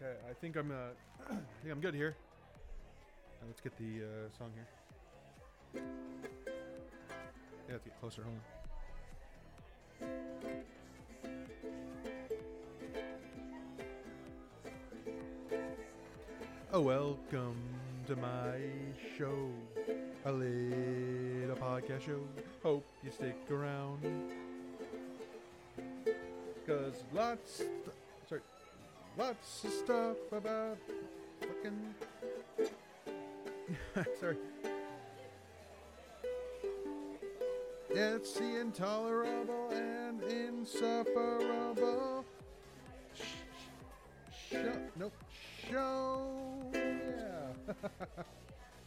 Okay, I think I'm. Uh, I think I'm good here. Uh, let's get the uh, song here. Yeah, let's get closer. On. Oh, welcome to my show, a little podcast show. Hope you stick around, cause lots, lots of stuff about fucking. sorry. It's the intolerable and insufferable. Sh- Show, nope. Show. Yeah.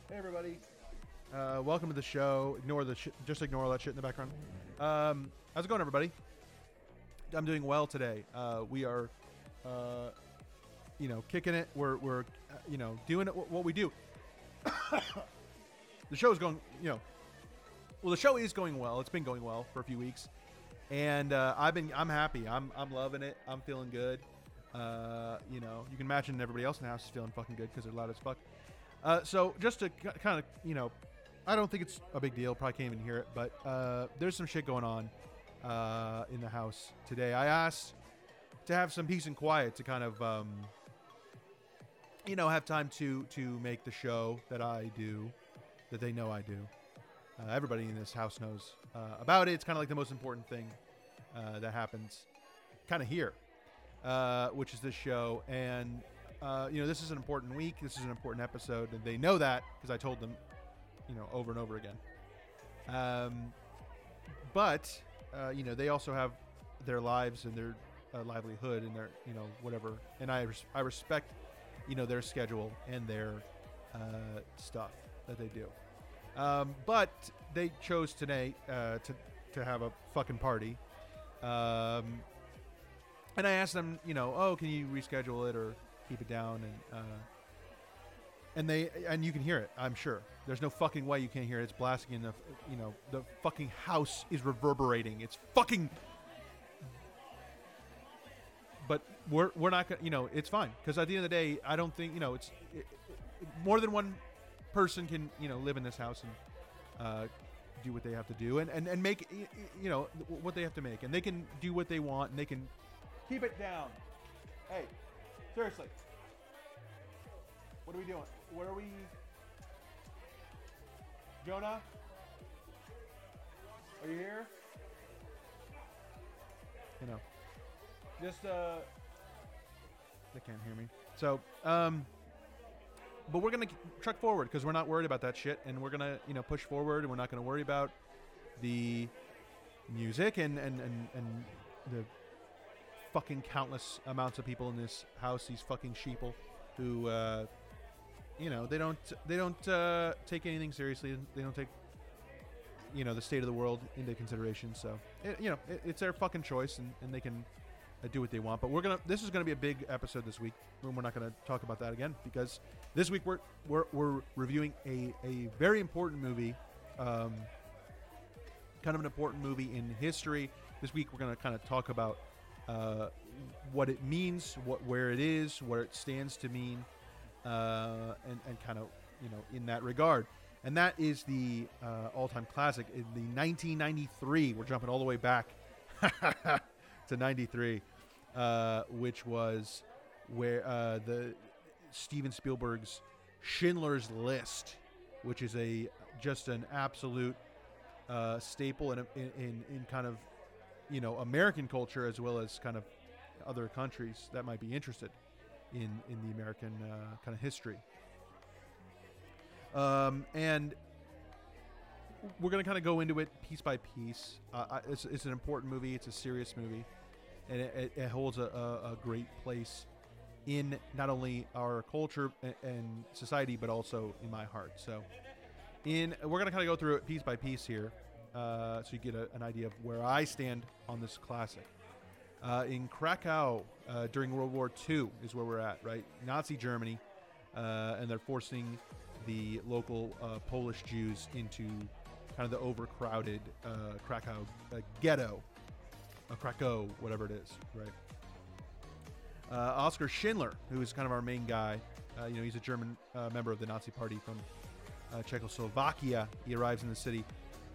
hey everybody. Uh, welcome to the show. Ignore the shit. Just ignore all that shit in the background. Um, how's it going, everybody? I'm doing well today. Uh, we are, uh, you know, kicking it. We're we're, uh, you know, doing it. What we do. the show is going. You know, well, the show is going well. It's been going well for a few weeks, and uh, I've been. I'm happy. I'm I'm loving it. I'm feeling good. Uh, you know, you can imagine everybody else in the house is feeling fucking good because they're loud as fuck. Uh, so just to kind of, you know, I don't think it's a big deal. Probably can't even hear it, but uh, there's some shit going on uh, in the house today. I asked to have some peace and quiet to kind of, um, you know, have time to to make the show that I do, that they know I do. Uh, everybody in this house knows uh, about it. It's kind of like the most important thing uh, that happens, kind of here, uh, which is this show. And uh, you know, this is an important week. This is an important episode, and they know that because I told them, you know, over and over again. Um, but uh, you know, they also have their lives and their uh, livelihood and their, you know, whatever. And I, res- I respect, you know, their schedule and their uh, stuff that they do. Um, but they chose today uh, to to have a fucking party. Um, and I asked them, you know, oh, can you reschedule it or keep it down? And uh, and they and you can hear it. I'm sure. There's no fucking way you can't hear it. It's blasting in the, you know, the fucking house is reverberating. It's fucking. We're we're not gonna, you know, it's fine. Because at the end of the day, I don't think you know it's it, it, more than one person can you know live in this house and uh, do what they have to do and, and, and make you know what they have to make. And they can do what they want and they can keep it down. Hey seriously. What are we doing? What are we jonah? Are you here? You know just uh they can't hear me so um but we're gonna truck forward because we're not worried about that shit, and we're gonna you know push forward, and we're not gonna worry about the music and and and, and the fucking countless amounts of people in this house, these fucking sheeple who uh, you know they don't they don't uh, take anything seriously. They don't take you know the state of the world into consideration. So it, you know it, it's their fucking choice, and, and they can do what they want. But we're gonna. This is gonna be a big episode this week. We're not gonna talk about that again because this week we're we're, we're reviewing a a very important movie, um, kind of an important movie in history. This week we're gonna kind of talk about uh, what it means, what where it is, what it stands to mean, uh, and and kind of you know in that regard. And that is the uh, all-time classic in the 1993. We're jumping all the way back to 93 uh, which was where uh, the Steven Spielberg's Schindler's List, which is a just an absolute uh, staple in, in in in kind of you know American culture as well as kind of other countries that might be interested in in the American uh, kind of history. Um, and we're going to kind of go into it piece by piece. Uh, I- it's, it's an important movie. It's a serious movie, and it, it, holds a, a, great place in not only our culture and, society, but also in my heart. So, in we're going to kind of go through it piece by piece here, uh, so you get a, an idea of where I stand on this classic. Uh, in Krakow uh, during World War II is where we're at, right? Nazi Germany, uh, and they're forcing the local uh, Polish Jews into kind of the overcrowded uh, Krakow ghetto, a Krakow, whatever it is, right? uh, Oskar Schindler, who is kind of our main guy. Uh, you know, he's a German uh, member of the Nazi Party from uh, Czechoslovakia. He arrives in the city,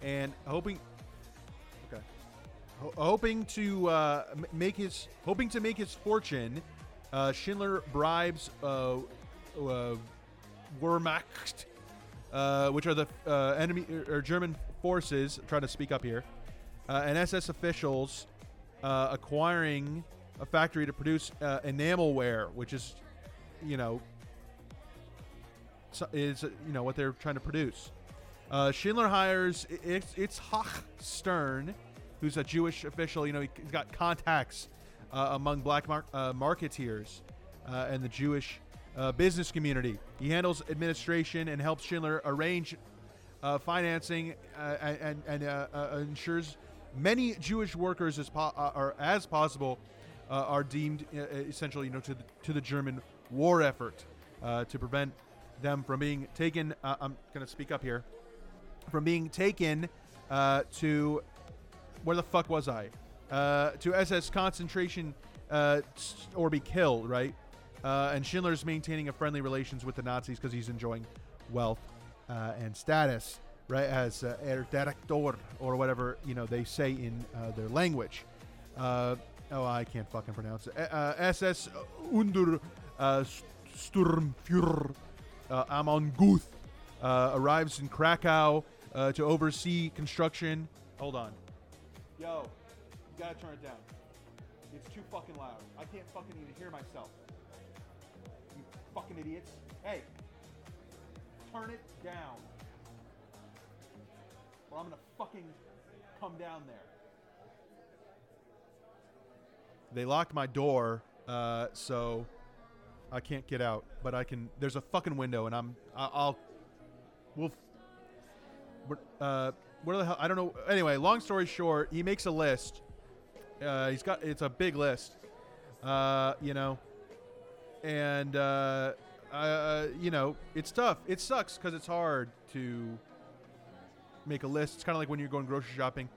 and hoping, okay, ho- hoping to uh, make his hoping to make his fortune. Uh, Schindler bribes Wehrmacht, which are the enemy or German forces. Trying to speak up here, and SS officials uh, acquiring a factory to produce uh, enamelware, which is, you know, is you know what they're trying to produce. Uh, Schindler hires it's Itzhak Stern, who's a Jewish official. You know, he- he's got contacts uh, among black mar- uh, marketeers uh, and the Jewish uh, business community. He handles administration and helps Schindler arrange uh, financing and and ensures many Jewish workers as po- uh, as possible uh, are deemed uh, essential, you know, to the, to the German war effort uh, to prevent them from being taken. Uh, I'm going to speak up here from being taken uh, to where the fuck was I? To SS concentration or be killed, right? And Schindler's maintaining a friendly relations with the Nazis because he's enjoying wealth and status, right? As uh, Herr Direktor or whatever you know they say in uh, their language. Uh, oh, I can't fucking pronounce it. Uh, SS Under uh, Sturmführer uh, Amon Göth uh, arrives in Krakow uh, to oversee construction. Hold on. Yo, you gotta turn it down. It's too fucking loud. I can't fucking even hear myself. You fucking idiots. Hey, turn it down. Or I'm gonna fucking come down there. They locked my door, uh, so I can't get out. But I can. There's a fucking window, and I'm. I'll. We'll. Uh, where the hell? I don't know. Anyway, long story short, he makes a list. Uh, he's got. It's a big list. Uh, you know. And uh, uh, you know, it's tough. It sucks because it's hard to make a list. It's kind of like when you're going grocery shopping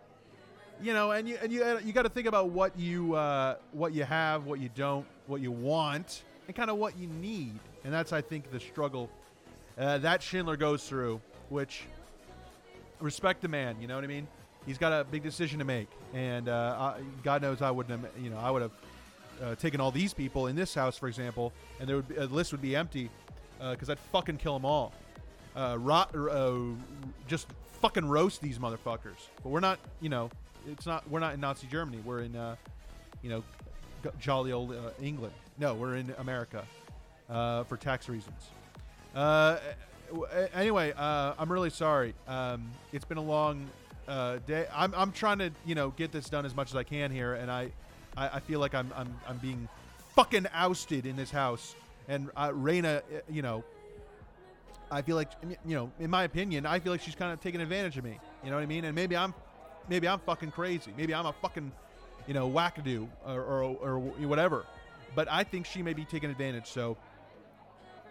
you know, and you and you you got to think about what you uh, what you have, what you don't, what you want, and kind of what you need. And that's, I think, the struggle uh, that Schindler goes through. Which respect the man. You know what I mean? He's got a big decision to make, and uh, I, God knows I wouldn't have. You know, I would have uh, taken all these people in this house, for example, and there would be, a list would be empty because I'd fucking kill them all. Uh, uh, just fucking roast these motherfuckers. But we're not, you know, it's not. We're not in Nazi Germany. We're in, uh, you know, jolly old uh, England. No, we're in America uh, for tax reasons. Uh, anyway, uh, I'm really sorry. Um, it's been a long uh, day. I'm, I'm trying to, you know, get this done as much as I can here, and I, I, I feel like I'm, I'm, I'm being fucking ousted in this house. And uh, Raina, uh, you know, I feel like, you know, in my opinion, I feel like she's kind of taking advantage of me. You know what I mean? And maybe I'm, maybe I'm fucking crazy. Maybe I'm a fucking, you know, wackadoo or, or, or whatever. But I think she may be taking advantage. So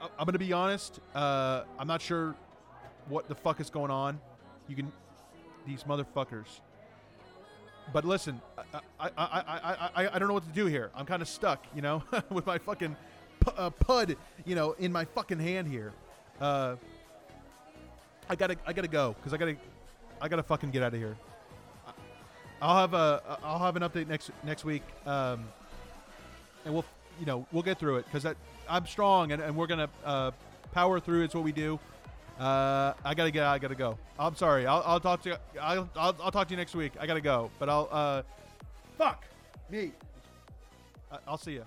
I'm gonna be honest. Uh, I'm not sure what the fuck is going on. You can, these motherfuckers. But listen, I I, I, I, I, I don't know what to do here. I'm kind of stuck, you know, with my fucking pu- uh, pud, you know, in my fucking hand here. Uh, I gotta I gotta go because I gotta I gotta fucking get out of here. I'll have a I'll have an update next next week, um, and we'll you know we'll get through it because I'm strong and, and we're gonna uh, power through. It's what we do. Uh, I gotta get. I gotta go. I'm sorry. I'll, I'll talk to you. I'll, I'll, I'll talk to you next week. I gotta go. But I'll. Uh, fuck me. I'll see you.